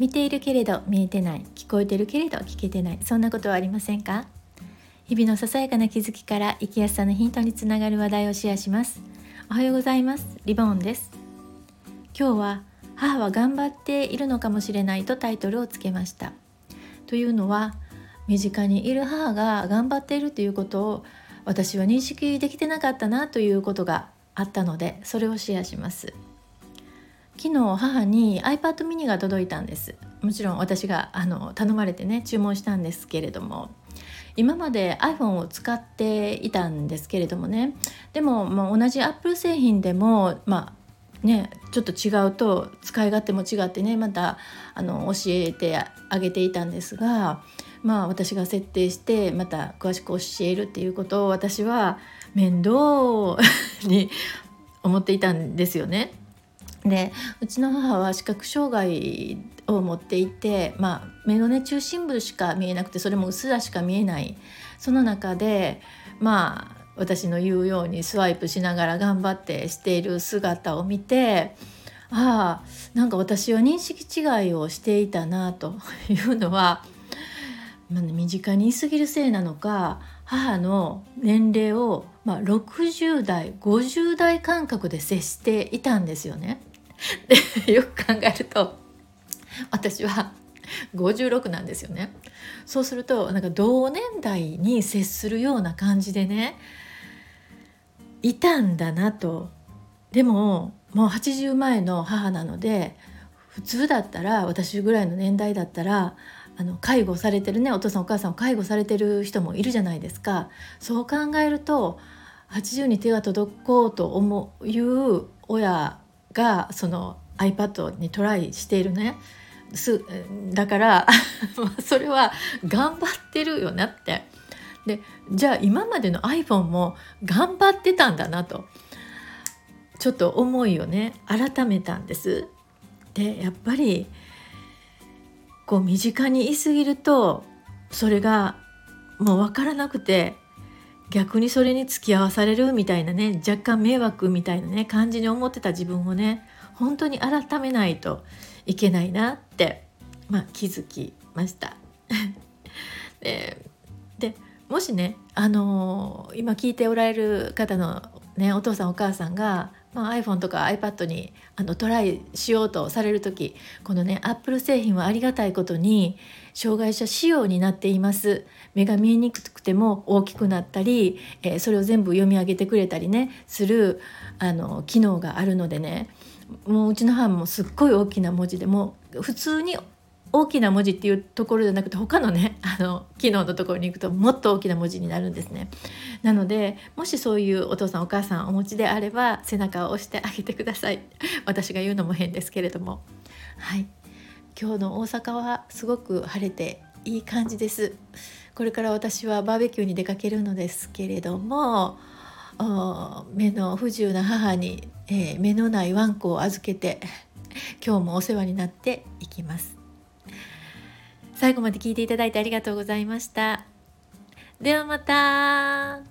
見ているけれど見えてない聞こえてるけれど聞けてないそんなことはありませんか？日々のささやかな気づきから生きやすさのヒントにつながる話題をシェアします。おはようございますリボンです。今日は母は頑張っているのかもしれないとタイトルをつけました。というのは身近にいる母が頑張っているということを私は認識できてなかったなということがあったのでそれをシェアします。昨日母に iPad mini が届いたんです。もちろん私があの頼まれてね注文したんですけれども。今まで iPhone を使っていたんですけれどもね。でも、まあ、同じ Apple 製品でもまあねちょっと違うと使い勝手も違ってねまたあの教えてあげていたんですがまあ私が設定してまた詳しく教えるっていうことを私は面倒に思っていたんですよね。でうちの母は視覚障害を持っていて、まあ、目のね中心部しか見えなくてそれもうすらしか見えないその中でまあ私の言うようにスワイプしながら頑張ってしている姿を見てああなんか私は認識違いをしていたなと いうのはまあ、身近にいすぎるせいなのか母の年齢を、まあ、60代50代感覚で接していたんですよね。でよく考えると私は56なんですよね。そうするとなんか同年代に接するような感じでねいたんだなと。でももう80前の母なので普通だったら私ぐらいの年代だったらあの介護されてるねお父さんお母さんを介護されてる人もいるじゃないですかそう考えると80に手が届こうと思ういう親がその iPad にトライしているね。すだから それは頑張ってるよなって。でじゃあ今までの iPhone も頑張ってたんだなとちょっと思いをね。改めたんです。でやっぱりこう身近にいすぎるとそれがもう分からなくて逆にそれに付き合わされるみたいなね若干迷惑みたいなね感じに思ってた自分をね本当に改めないといけないなって、まあ、気づきました。ででもしね、あのー、今聞いておられる方の、ね、お父さんお母さんがまあ、iPhone とか iPad にあのトライしようとされる時このね Apple 製品はありがたいことに障害者仕様になっています。目が見えにくくても大きくなったり、えー、それを全部読み上げてくれたりねするあの機能があるのでねもううちの母もすっごい大きな文字でも普通に大きな文字っていうところじゃなくて他のね あの機能のところに行くともっと大きな文字になるんですね。なのでもしそういうお父さんお母さんお持ちであれば背中を押してあげてください。私が言うのも変ですけれども。はい今日の大阪はすごく晴れていい感じです。これから私はバーベキューに出かけるのですけれども目の不自由な母に、えー、目のないワンコを預けて今日もお世話になっていきます。最後まで聞いていただいてありがとうございました。ではまた